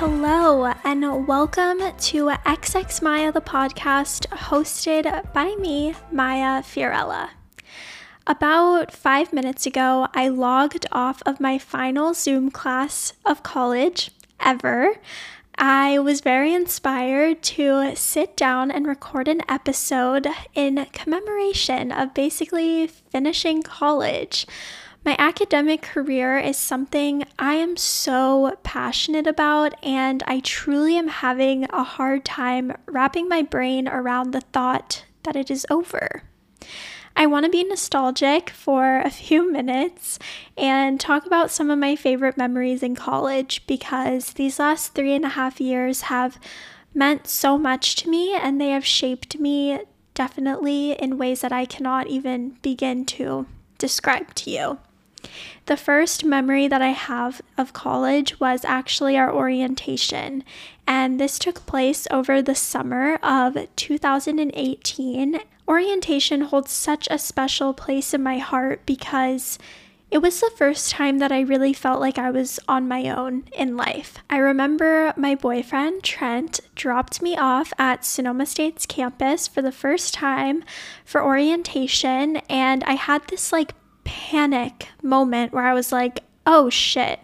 Hello, and welcome to XX Maya, the podcast hosted by me, Maya Fiorella. About five minutes ago, I logged off of my final Zoom class of college ever. I was very inspired to sit down and record an episode in commemoration of basically finishing college. My academic career is something I am so passionate about, and I truly am having a hard time wrapping my brain around the thought that it is over. I want to be nostalgic for a few minutes and talk about some of my favorite memories in college because these last three and a half years have meant so much to me and they have shaped me definitely in ways that I cannot even begin to describe to you. The first memory that I have of college was actually our orientation, and this took place over the summer of 2018. Orientation holds such a special place in my heart because it was the first time that I really felt like I was on my own in life. I remember my boyfriend, Trent, dropped me off at Sonoma State's campus for the first time for orientation, and I had this like panic moment where I was like, oh shit,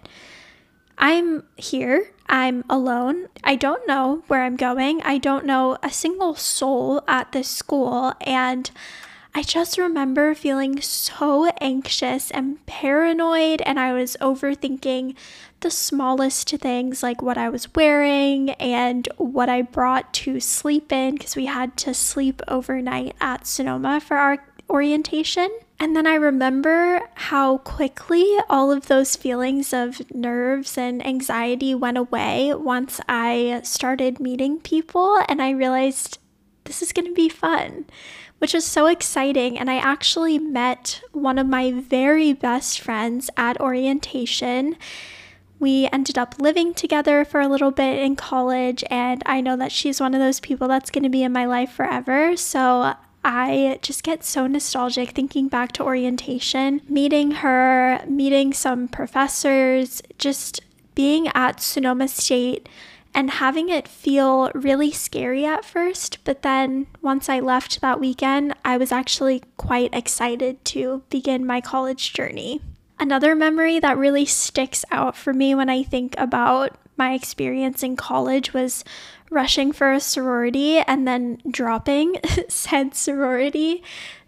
I'm here. I'm alone. I don't know where I'm going. I don't know a single soul at this school. And I just remember feeling so anxious and paranoid, and I was overthinking the smallest things like what I was wearing and what I brought to sleep in because we had to sleep overnight at Sonoma for our orientation. And then I remember how quickly all of those feelings of nerves and anxiety went away once I started meeting people and I realized this is going to be fun, which was so exciting. And I actually met one of my very best friends at orientation. We ended up living together for a little bit in college, and I know that she's one of those people that's going to be in my life forever. So I just get so nostalgic thinking back to orientation, meeting her, meeting some professors, just being at Sonoma State and having it feel really scary at first. But then once I left that weekend, I was actually quite excited to begin my college journey. Another memory that really sticks out for me when I think about my experience in college was rushing for a sorority and then dropping said sorority.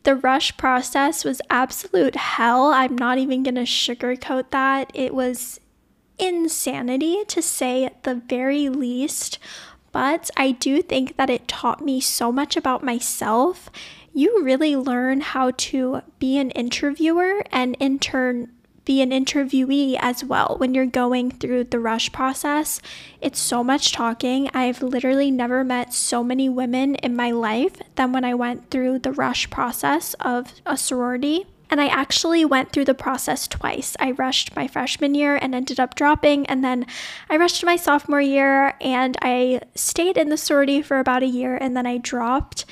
The rush process was absolute hell. I'm not even going to sugarcoat that. It was insanity to say at the very least. But I do think that it taught me so much about myself. You really learn how to be an interviewer and in turn be an interviewee as well when you're going through the rush process. It's so much talking. I've literally never met so many women in my life than when I went through the rush process of a sorority. And I actually went through the process twice. I rushed my freshman year and ended up dropping, and then I rushed my sophomore year and I stayed in the sorority for about a year and then I dropped.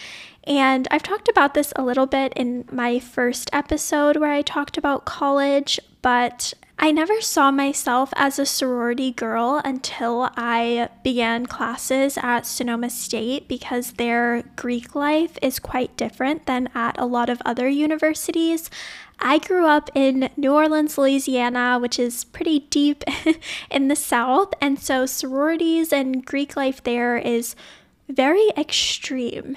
And I've talked about this a little bit in my first episode where I talked about college, but I never saw myself as a sorority girl until I began classes at Sonoma State because their Greek life is quite different than at a lot of other universities. I grew up in New Orleans, Louisiana, which is pretty deep in the South, and so sororities and Greek life there is very extreme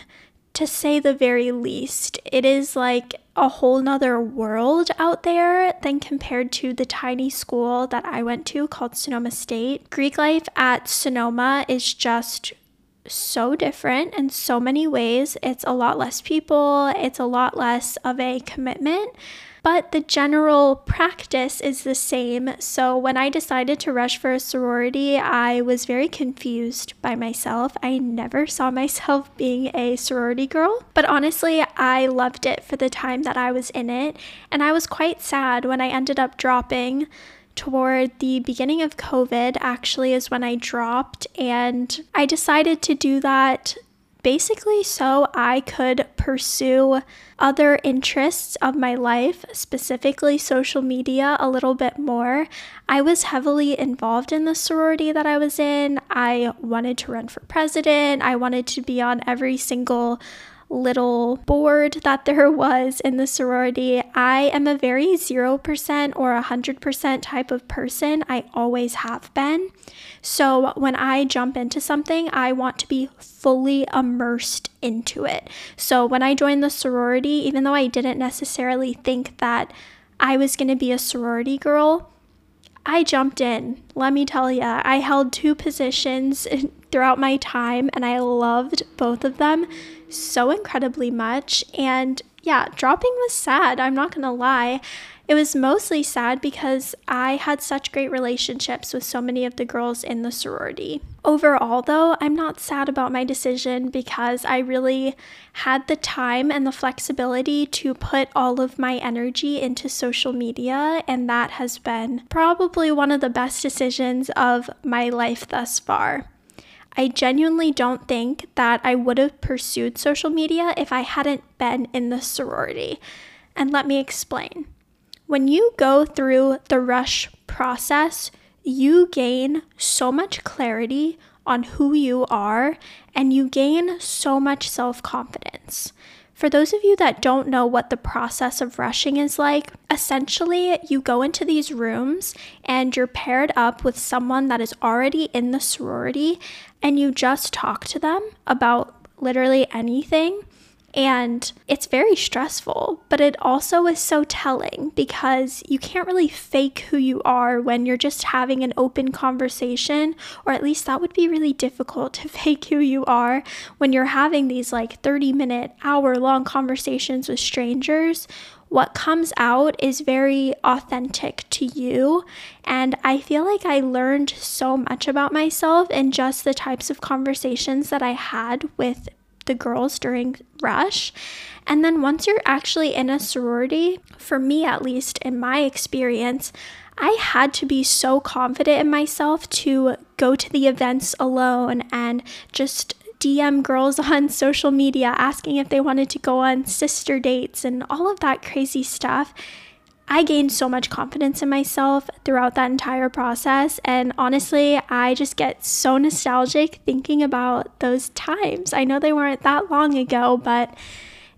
to say the very least. It is like a whole nother world out there than compared to the tiny school that I went to called Sonoma State. Greek life at Sonoma is just so different in so many ways. It's a lot less people, it's a lot less of a commitment but the general practice is the same. So when I decided to rush for a sorority, I was very confused by myself. I never saw myself being a sorority girl, but honestly, I loved it for the time that I was in it, and I was quite sad when I ended up dropping toward the beginning of COVID, actually, is when I dropped, and I decided to do that basically so I could pursue other interests of my life, specifically social media, a little bit more. I was heavily involved in the sorority that I was in. I wanted to run for president, I wanted to be on every single little board that there was in the sorority. I am a very 0% or 100% type of person. I always have been. So when I jump into something, I want to be fully immersed into it. So when I joined the sorority, even though I didn't necessarily think that I was going to be a sorority girl, I jumped in. Let me tell you, I held two positions throughout my time and I loved both of them so incredibly much. And yeah, dropping was sad. I'm not going to lie. It was mostly sad because I had such great relationships with so many of the girls in the sorority. Overall, though, I'm not sad about my decision because I really had the time and the flexibility to put all of my energy into social media, and that has been probably one of the best decisions of my life thus far. I genuinely don't think that I would have pursued social media if I hadn't been in the sorority. And let me explain. When you go through the rush process, you gain so much clarity on who you are and you gain so much self confidence. For those of you that don't know what the process of rushing is like, essentially you go into these rooms and you're paired up with someone that is already in the sorority and you just talk to them about literally anything and it's very stressful, but it also is so telling because you can't really fake who you are when you're just having an open conversation, or at least that would be really difficult to fake who you are when you're having these like 30 minute, hour long conversations with strangers. What comes out is very authentic to you. And I feel like I learned so much about myself in just the types of conversations that I had with the girls during rush. And then once you're actually in a sorority, for me at least, in my experience, I had to be so confident in myself to go to the events alone and just DM girls on social media asking if they wanted to go on sister dates and all of that crazy stuff. I gained so much confidence in myself throughout that entire process. And honestly, I just get so nostalgic thinking about those times. I know they weren't that long ago, but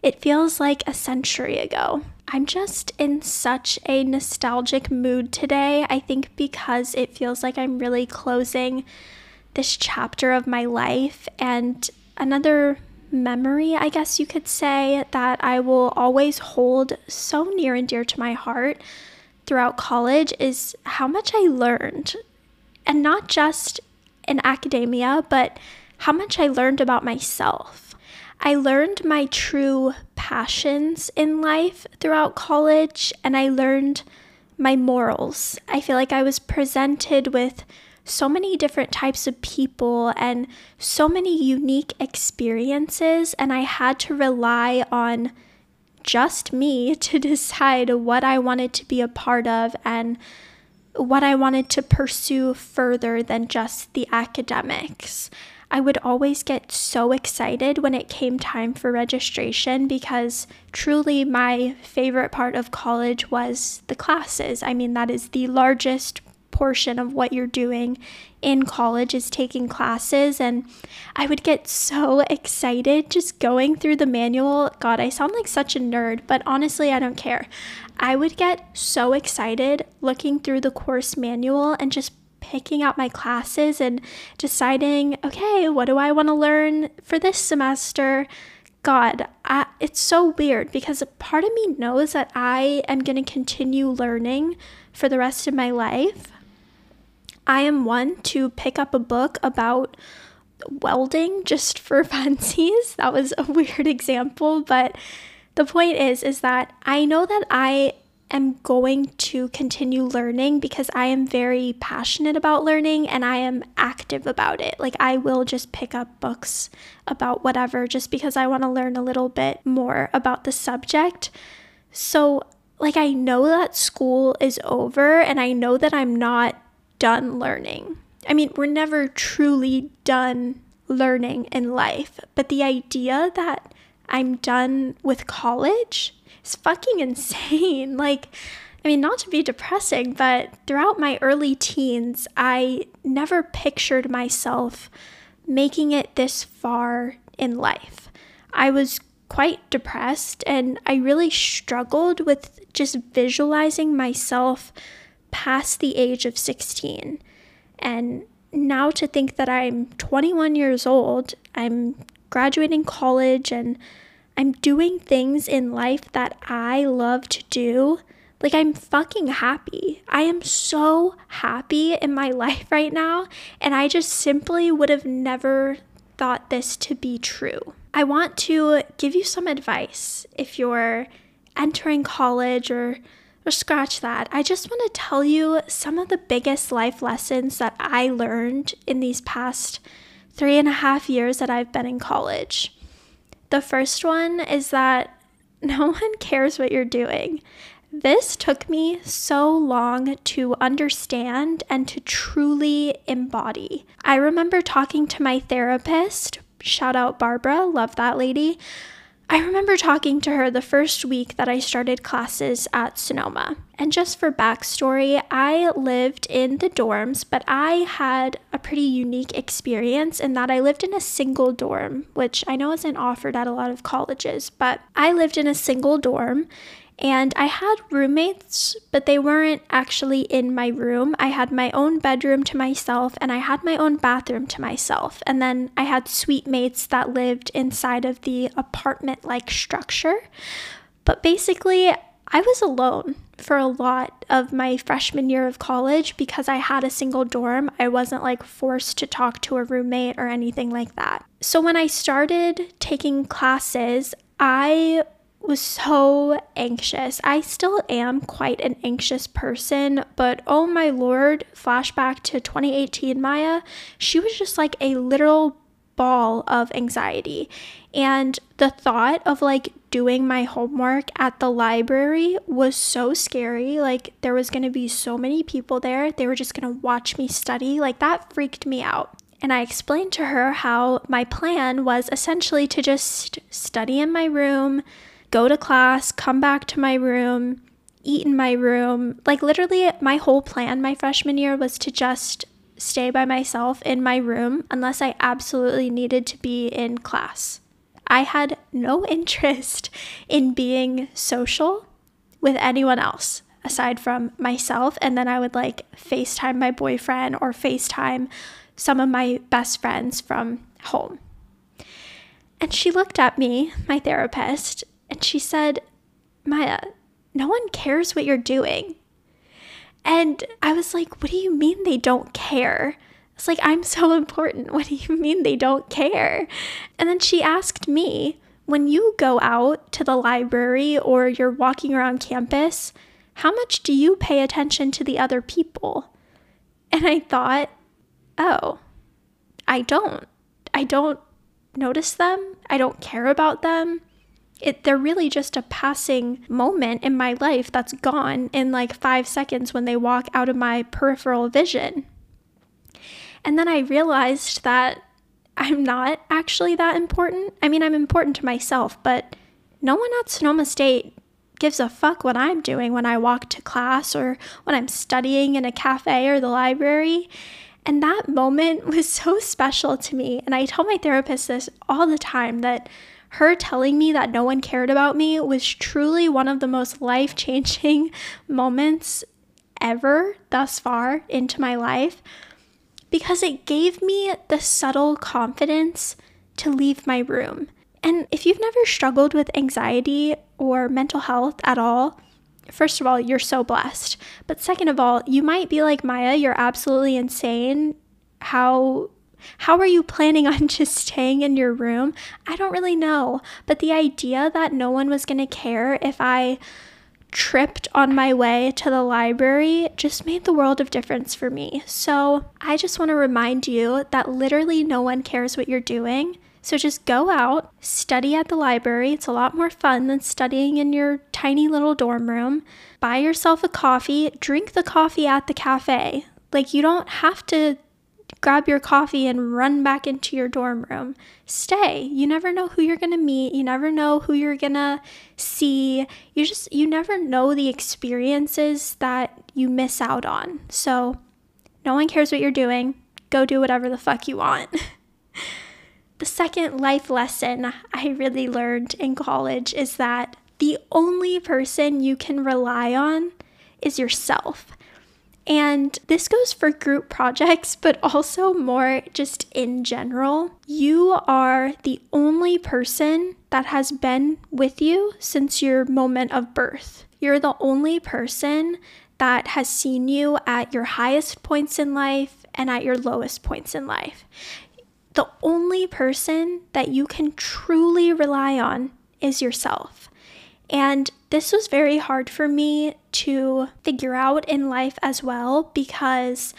it feels like a century ago. I'm just in such a nostalgic mood today. I think because it feels like I'm really closing this chapter of my life and another memory, I guess you could say, that I will always hold so near and dear to my heart throughout college is how much I learned. And not just in academia, but how much I learned about myself. I learned my true passions in life throughout college, and I learned my morals. I feel like I was presented with so many different types of people and so many unique experiences, and I had to rely on just me to decide what I wanted to be a part of and what I wanted to pursue further than just the academics. I would always get so excited when it came time for registration because truly my favorite part of college was the classes. I mean, that is the largest portion of what you're doing in college is taking classes. And I would get so excited just going through the manual. God, I sound like such a nerd, but honestly, I don't care. I would get so excited looking through the course manual and just picking out my classes and deciding, okay, what do I want to learn for this semester? God, I, it's so weird because a part of me knows that I am going to continue learning for the rest of my life. I am one to pick up a book about welding just for fancies. That was a weird example, but the point is is that I know that I am going to continue learning because I am very passionate about learning and I am active about it. Like I will just pick up books about whatever just because I want to learn a little bit more about the subject. So like I know that school is over and I know that I'm not done learning. I mean, we're never truly done learning in life. But the idea that I'm done with college is fucking insane. Like, I mean, not to be depressing, but throughout my early teens, I never pictured myself making it this far in life. I was quite depressed and I really struggled with just visualizing myself past the age of 16. And now to think that I'm 21 years old, I'm graduating college and I'm doing things in life that I love to do like, I'm fucking happy. I am so happy in my life right now. And I just simply would have never thought this to be true. I want to give you some advice if you're entering college or or scratch that. I just want to tell you some of the biggest life lessons that I learned in these past three and a half years that I've been in college. The first one is that no one cares what you're doing. This took me so long to understand and to truly embody. I remember talking to my therapist, shout out Barbara, love that lady. I remember talking to her the first week that I started classes at Sonoma. And just for backstory, I lived in the dorms, but I had a pretty unique experience in that I lived in a single dorm, which I know isn't offered at a lot of colleges, but I lived in a single dorm and I had roommates, but they weren't actually in my room. I had my own bedroom to myself and I had my own bathroom to myself. And then I had suite mates that lived inside of the apartment like structure. But basically, I was alone for a lot of my freshman year of college because I had a single dorm. I wasn't like forced to talk to a roommate or anything like that. So when I started taking classes, I was so anxious. I still am quite an anxious person, but oh my lord, flashback to 2018 Maya, she was just like a literal ball of anxiety. And the thought of like doing my homework at the library was so scary. Like, there was to be so many people there. They were just to watch me study. Like, that freaked me out. And I explained to her how my plan was essentially to just study in my room, go to class, come back to my room, eat in my room. Like, literally, my whole plan my freshman year was to just stay by myself in my room unless I absolutely needed to be in class. I had no interest in being social with anyone else aside from myself. And then I would like FaceTime my boyfriend or FaceTime some of my best friends from home. And she looked at me, my therapist, and she said, Maya, no one cares what you're doing. And I was like, What do you mean they don't care? It's like, I'm so important. What do you mean they don't care? And then she asked me, When you go out to the library or you're walking around campus, how much do you pay attention to the other people? And I thought, Oh, I don't. I don't notice them. I don't care about them it, they're really just a passing moment in my life that's gone in like five seconds when they walk out of my peripheral vision. And then I realized that I'm not actually that important. I mean, I'm important to myself, but no one at Sonoma State gives a fuck what I'm doing when I walk to class or when I'm studying in a cafe or the library. And that moment was so special to me. And I tell my therapist this all the time that her telling me that no one cared about me was truly one of the most life changing moments ever thus far into my life because it gave me the subtle confidence to leave my room. And if you've never struggled with anxiety or mental health at all, first of all, you're so blessed. But second of all, you might be like Maya, you're absolutely insane. How how are you planning on just staying in your room? I don't really know. But the idea that no one was going to care if I tripped on my way to the library just made the world of difference for me. So I just want to remind you that literally no one cares what you're doing. So just go out, study at the library. It's a lot more fun than studying in your tiny little dorm room. Buy yourself a coffee, drink the coffee at the cafe. Like, you don't have to grab your coffee and run back into your dorm room. Stay. You never know who you're going to meet. You never know who you're going to see. You just, you never know the experiences that you miss out on. So, no one cares what you're doing. Go do whatever the fuck you want. the second life lesson I really learned in college is that the only person you can rely on is yourself. And this goes for group projects, but also more just in general. You are the only person that has been with you since your moment of birth. You're the only person that has seen you at your highest points in life and at your lowest points in life. The only person that you can truly rely on is yourself. And this was very hard for me to figure out in life as well because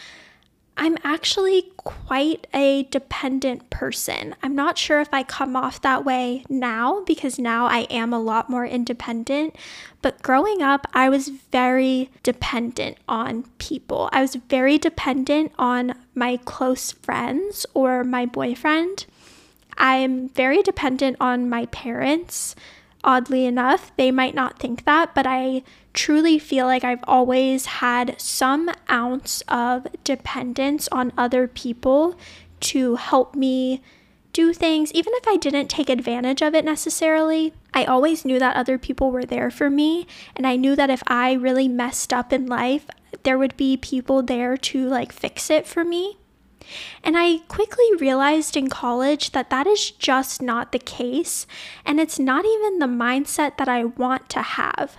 I'm actually quite a dependent person. I'm not sure if I come off that way now because now I am a lot more independent. But growing up, I was very dependent on people. I was very dependent on my close friends or my boyfriend. I'm very dependent on my parents oddly enough. They might not think that, but I truly feel like I've always had some ounce of dependence on other people to help me do things, even if I didn't take advantage of it necessarily. I always knew that other people were there for me, and I knew that if I really messed up in life, there would be people there to like fix it for me. And I quickly realized in college that that is just not the case, and it's not even the mindset that I want to have.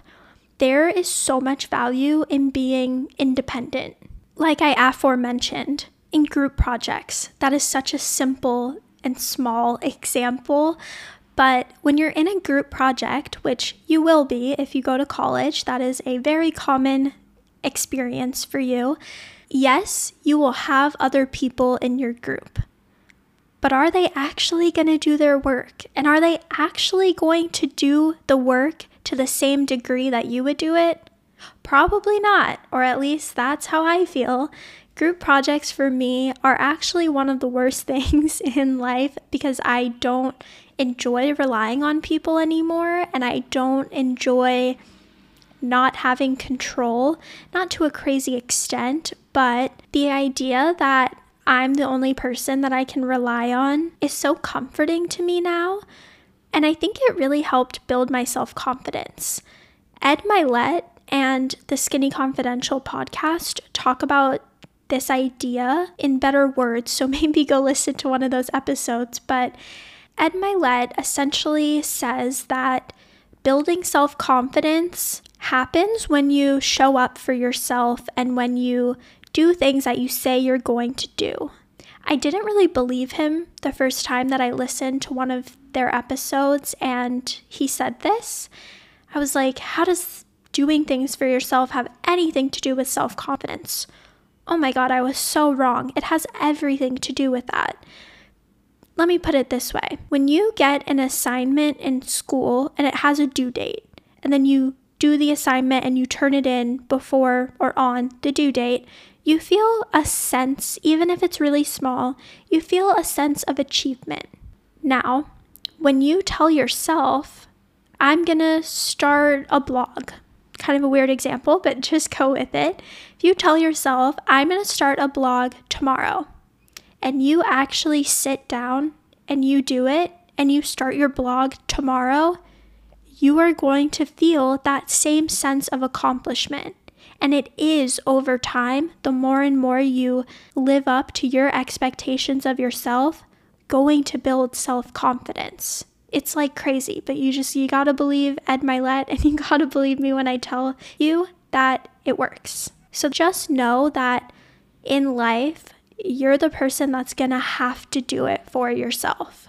There is so much value in being independent. Like I aforementioned, in group projects, that is such a simple and small example. But when you're in a group project, which you will be if you go to college, that is a very common experience for you yes, you will have other people in your group, but are they actually going to do their work? And are they actually going to do the work to the same degree that you would do it? Probably not, or at least that's how I feel. Group projects for me are actually one of the worst things in life because I don't enjoy relying on people anymore and I don't enjoy not having control, not to a crazy extent, but the idea that I'm the only person that I can rely on is so comforting to me now. And I think it really helped build my self confidence. Ed Mylett and the Skinny Confidential podcast talk about this idea in better words, so maybe go listen to one of those episodes. But Ed Mylett essentially says that building self confidence happens when you show up for yourself and when you do things that you say you're going to do. I didn't really believe him the first time that I listened to one of their episodes and he said this. I was like, how does doing things for yourself have anything to do with self confidence? Oh my God, I was so wrong. It has everything to do with that. Let me put it this way when you get an assignment in school and it has a due date, and then you do the assignment and you turn it in before or on the due date, you feel a sense, even if it's really small, you feel a sense of achievement. Now, when you tell yourself, I'm gonna start a blog, kind of a weird example, but just go with it. If you tell yourself, I'm gonna start a blog tomorrow, and you actually sit down and you do it, and you start your blog tomorrow, you are going to feel that same sense of accomplishment. And it is over time, the more and more you live up to your expectations of yourself, going to build self confidence. It's like crazy, but you just, you gotta believe Ed Mylett and you gotta believe me when I tell you that it works. So just know that in life, you're the person that's gonna have to do it for yourself.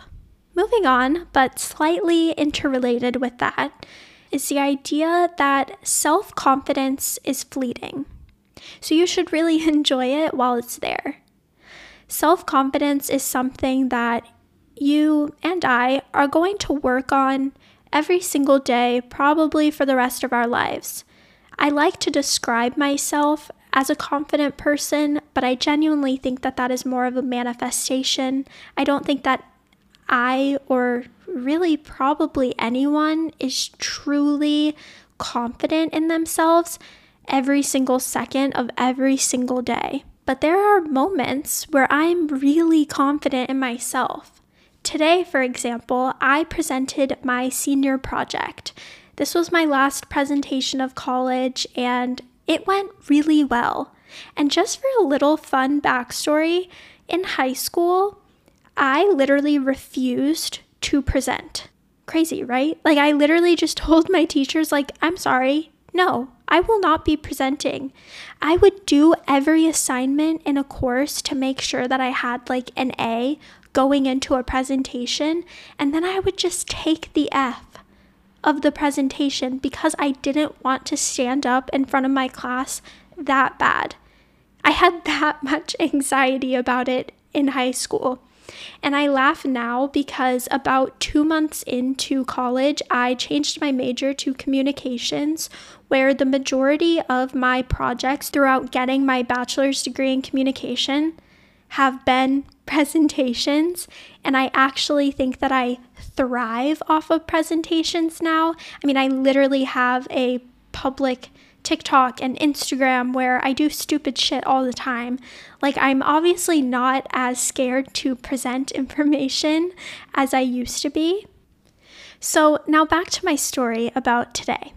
Moving on, but slightly interrelated with that, is the idea that self confidence is fleeting. So you should really enjoy it while it's there. Self confidence is something that you and I are going to work on every single day, probably for the rest of our lives. I like to describe myself as a confident person, but I genuinely think that that is more of a manifestation. I don't think that I or really probably anyone is truly confident in themselves every single second of every single day. But there are moments where I'm really confident in myself. Today, for example, I presented my senior project. This was my last presentation of college and it went really well. And just for a little fun backstory, in high school, I literally refused to present. Crazy, right? Like, I literally just told my teachers, like, I'm sorry, no, I will not be presenting. I would do every assignment in a course to make sure that I had like an A going into a presentation, and then I would just take the F of the presentation because I didn't want to stand up in front of my class that bad. I had that much anxiety about it in high school. And I laugh now because about two months into college, I changed my major to communications, where the majority of my projects throughout getting my bachelor's degree in communication have been presentations. And I actually think that I thrive off of presentations now. I mean, I literally have a public TikTok and Instagram where I do stupid shit all the time. Like, I'm obviously not as scared to present information as I used to be. So, now back to my story about today.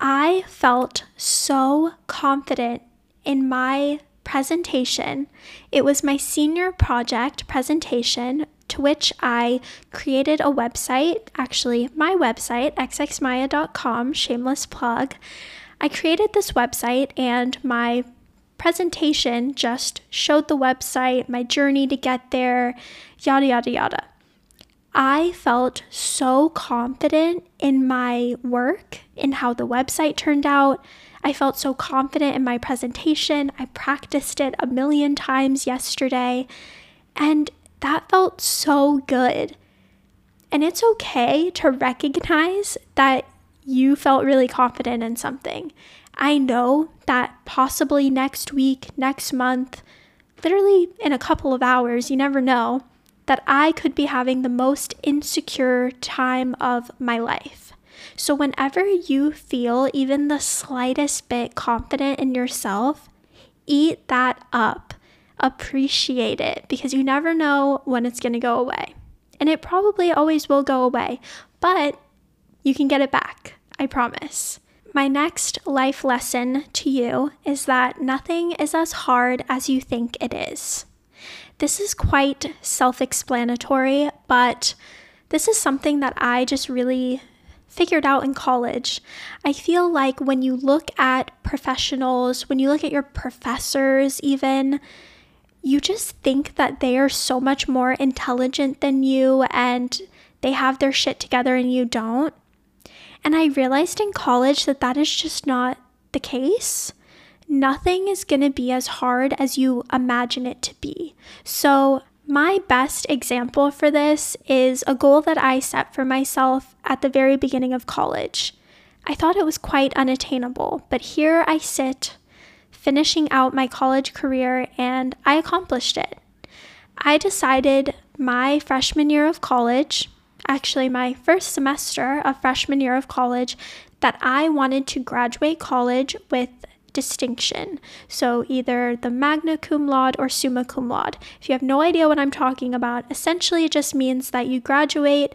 I felt so confident in my presentation. It was my senior project presentation to which I created a website, actually, my website, xxmaya.com, shameless plug. I created this website and my presentation just showed the website, my journey to get there, yada, yada, yada. I felt so confident in my work, in how the website turned out. I felt so confident in my presentation. I practiced it a million times yesterday, and that felt so good. And it's okay to recognize that you felt really confident in something. I know that possibly next week, next month, literally in a couple of hours, you never know, that I could be having the most insecure time of my life. So, whenever you feel even the slightest bit confident in yourself, eat that up. Appreciate it because you never know when it's going to go away. And it probably always will go away, but you can get it back. I promise. My next life lesson to you is that nothing is as hard as you think it is. This is quite self explanatory, but this is something that I just really figured out in college. I feel like when you look at professionals, when you look at your professors, even, you just think that they are so much more intelligent than you and they have their shit together and you don't. And I realized in college that that is just not the case. Nothing is going to be as hard as you imagine it to be. So, my best example for this is a goal that I set for myself at the very beginning of college. I thought it was quite unattainable, but here I sit finishing out my college career and I accomplished it. I decided my freshman year of college actually my first semester of freshman year of college that I wanted to graduate college with distinction. So either the magna cum laude or summa cum laude. If you have no idea what I'm talking about, essentially it just means that you graduate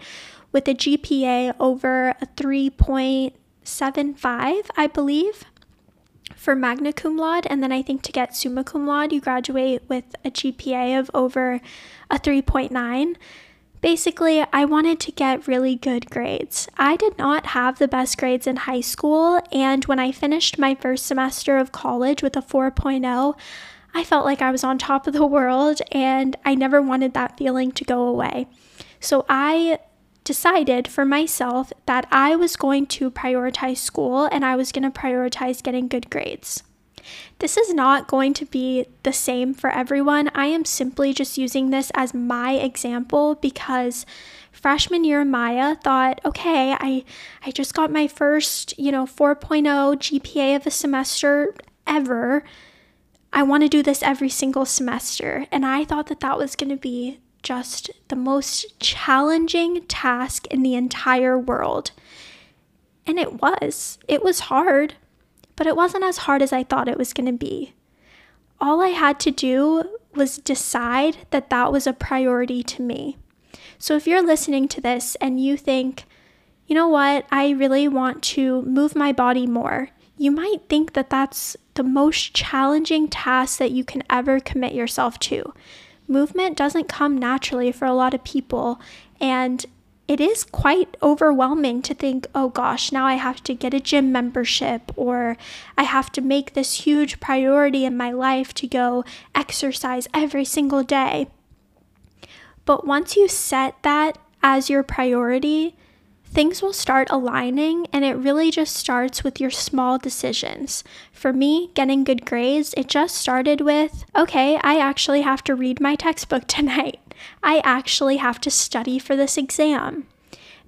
with a GPA over a 3.75, I believe, for magna cum laude. And then I think to get summa cum laude, you graduate with a GPA of over a 3.9. Basically, I wanted to get really good grades. I did not have the best grades in high school, and when I finished my first semester of college with a 4.0, I felt like I was on top of the world, and I never wanted that feeling to go away. So I decided for myself that I was going to prioritize school and I was going to prioritize getting good grades. This is not going to be the same for everyone. I am simply just using this as my example because freshman year Maya thought, okay, I I just got my first, you know, 4.0 GPA of a semester. ever. I want to do this every single semester. And I thought that that was going to be just the most challenging task in the entire world. And it was. It was hard, but it wasn't as hard as I thought it was going to be. All I had to do was decide that that was a priority to me. So if you're listening to this and you think, you know what, I really want to move my body more, you might think that that's the most challenging task that you can ever commit yourself to. Movement doesn't come naturally for a lot of people, and it is quite overwhelming to think, oh gosh, now I have to get a gym membership or I have to make this huge priority in my life to go exercise every single day. But once you set that as your priority, things will start aligning and it really just starts with your small decisions. For me, getting good grades, it just started with okay, I actually have to read my textbook tonight. I actually have to study for this exam.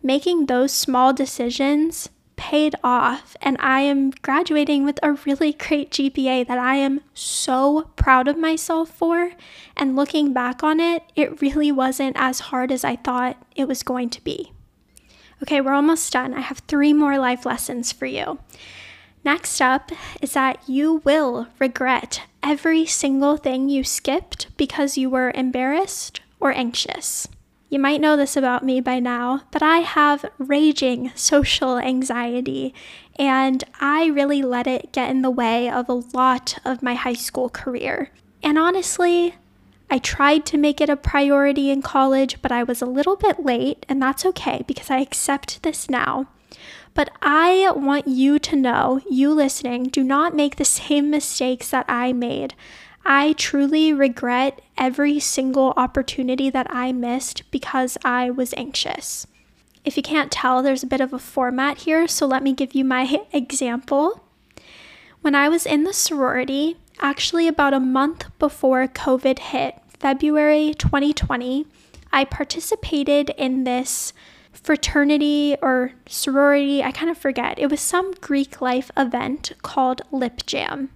Making those small decisions paid off, and I am graduating with a really great GPA that I am so proud of myself for. And looking back on it, it really wasn't as hard as I thought it was going to be. Okay, we're almost done. I have three more life lessons for you. Next up is that you will regret every single thing you skipped because you were embarrassed or anxious. You might know this about me by now, but I have raging social anxiety, and I really let it get in the way of a lot of my high school career. And honestly, I tried to make it a priority in college, but I was a little bit late, and that's okay because I accept this now. But I want you to know, you listening, do not make the same mistakes that I made. I truly regret every single opportunity that I missed because I was anxious. If you can't tell, there's a bit of a format here, so let me give you my example. When I was in the sorority, actually about a month before COVID hit, February 2020, I participated in this fraternity or sorority, I kind of forget. It was some Greek life event called Lip Jam.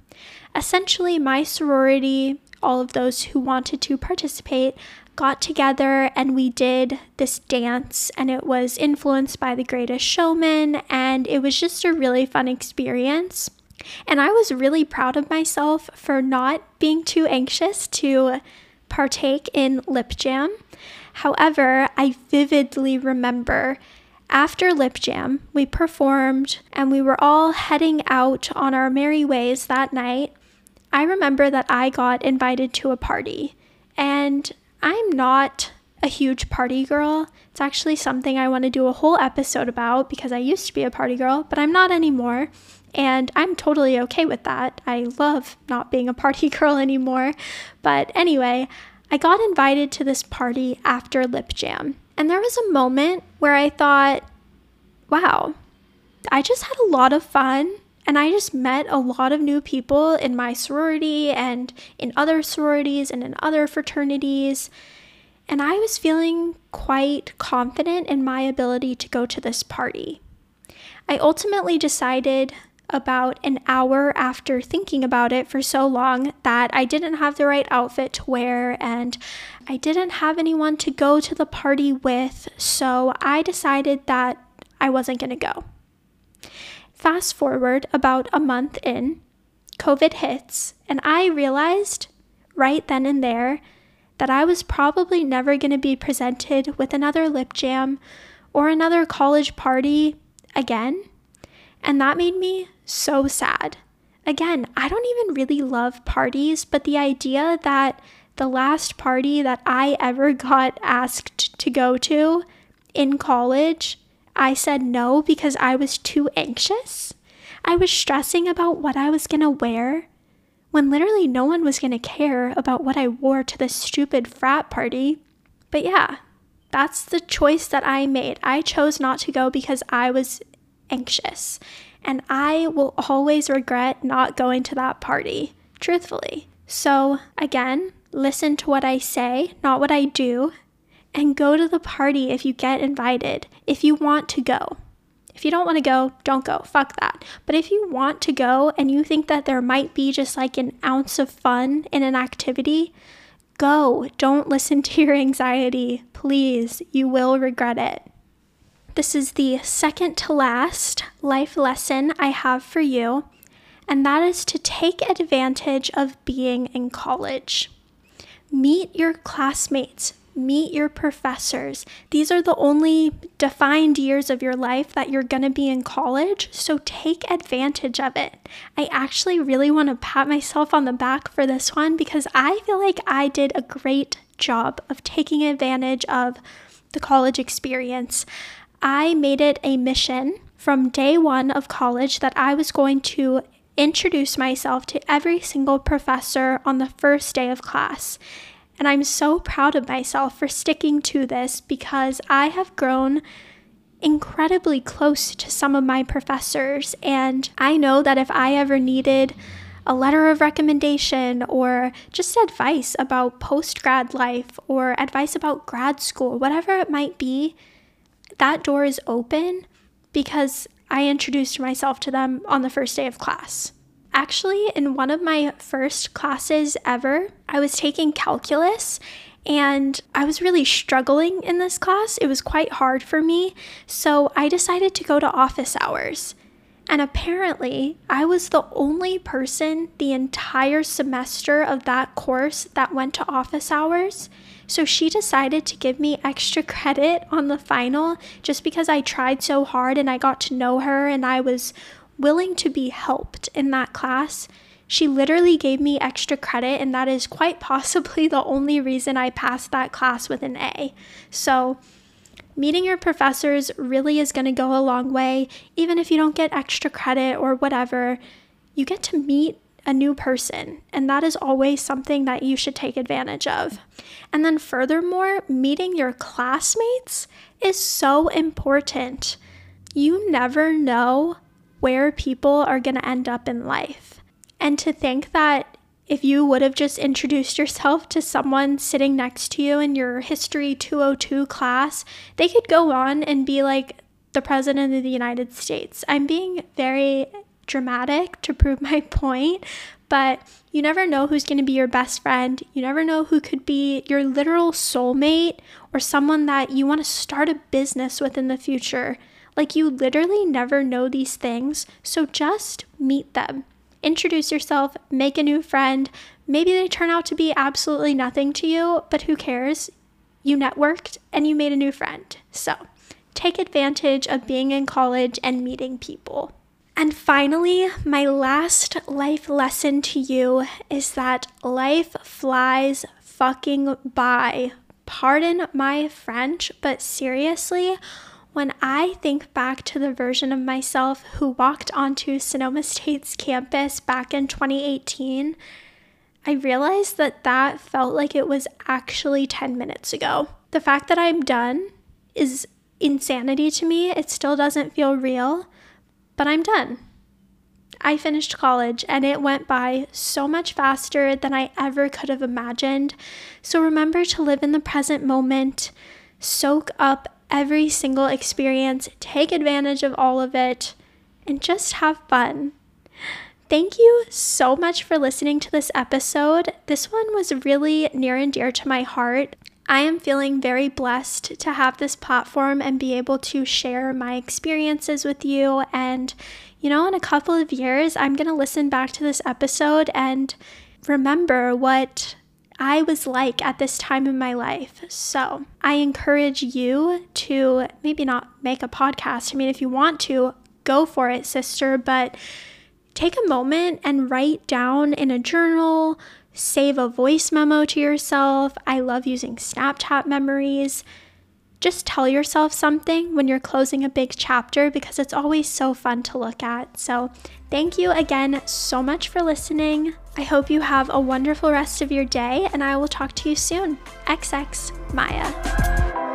Essentially, my sorority, all of those who wanted to participate, got together and we did this dance, and it was influenced by The Greatest Showman, and it was just a really fun experience. And I was really proud of myself for not being too anxious to partake in Lip Jam. However, I vividly remember after Lip Jam, we performed and we were all heading out on our merry ways that night. I remember that I got invited to a party, and I'm not a huge party girl. It's actually something I want to do a whole episode about because I used to be a party girl, but I'm not anymore. And I'm totally okay with that. I love not being a party girl anymore. But anyway, I got invited to this party after Lip Jam. And there was a moment where I thought, wow, I just had a lot of fun. And I just met a lot of new people in my sorority and in other sororities and in other fraternities. And I was feeling quite confident in my ability to go to this party. I ultimately decided about an hour after thinking about it for so long that I didn't have the right outfit to wear and I didn't have anyone to go to the party with, so I decided that I wasn't going to go. Fast forward about a month in, COVID hits, and I realized right then and there that I was probably never going to be presented with another lip jam or another college party again. And that made me so sad. Again, I don't even really love parties, but the idea that the last party that I ever got asked to go to in college, I said no because I was too anxious. I was stressing about what I was going to wear when literally no one was going to care about what I wore to this stupid frat party. But yeah, that's the choice that I made. I chose not to go because I was anxious and I will always regret not going to that party, truthfully. So, again, listen to what I say, not what I do, and go to the party if you get invited, if you want to go. If you don't want to go, don't go. Fuck that. But if you want to go and you think that there might be just like an ounce of fun in an activity, go. Don't listen to your anxiety. Please, you will regret it. This is the second to last life lesson I have for you, and that is to take advantage of being in college. Meet your classmates, meet your professors. These are the only defined years of your life that you're going to be in college, so take advantage of it. I actually really want to pat myself on the back for this one because I feel like I did a great job of taking advantage of the college experience. I made it a mission from day one of college that I was going to introduce myself to every single professor on the first day of class. And I'm so proud of myself for sticking to this because I have grown incredibly close to some of my professors. And I know that if I ever needed a letter of recommendation or just advice about post grad life or advice about grad school, whatever it might be, that door is open because I introduced myself to them on the first day of class. Actually, in one of my first classes ever, I was taking calculus and I was really struggling in this class. It was quite hard for me, so I decided to go to office hours. And apparently, I was the only person the entire semester of that course that went to office hours. So she decided to give me extra credit on the final just because I tried so hard and I got to know her and I was willing to be helped in that class. She literally gave me extra credit, and that is quite possibly the only reason I passed that class with an A. So, meeting your professors really is going to go a long way. Even if you don't get extra credit or whatever, you get to meet a new person, and that is always something that you should take advantage of. And then, furthermore, meeting your classmates is so important. You never know where people are going to end up in life. And to think that if you would have just introduced yourself to someone sitting next to you in your History 202 class, they could go on and be like the President of the United States. I'm being very dramatic to prove my point, but you never know who's going to be your best friend. You never know who could be your literal soulmate or someone that you want to start a business with in the future. Like, you literally never know these things, so just meet them. Introduce yourself, make a new friend. Maybe they turn out to be absolutely nothing to you, but who cares? You networked and you made a new friend. So, take advantage of being in college and meeting people. And finally, my last life lesson to you is that life flies fucking by. Pardon my French, but seriously, when I think back to the version of myself who walked onto Sonoma State's campus back in 2018, I realized that that felt like it was actually 10 minutes ago. The fact that I'm done is insanity to me. It still doesn't feel real but I'm done. I finished college and it went by so much faster than I ever could have imagined. So remember to live in the present moment, soak up every single experience, take advantage of all of it, and just have fun. Thank you so much for listening to this episode. This one was really near and dear to my heart. I am feeling very blessed to have this platform and be able to share my experiences with you. And, you know, in a couple of years, I'm going to listen back to this episode and remember what I was like at this time in my life. So I encourage you to maybe not make a podcast. I mean, if you want to, go for it, sister, but take a moment and write down in a journal save a voice memo to yourself. I love using Snapchat memories. Just tell yourself something when you're closing a big chapter because it's always so fun to look at. So, thank you again so much for listening. I hope you have a wonderful rest of your day, and I will talk to you soon. XX Maya.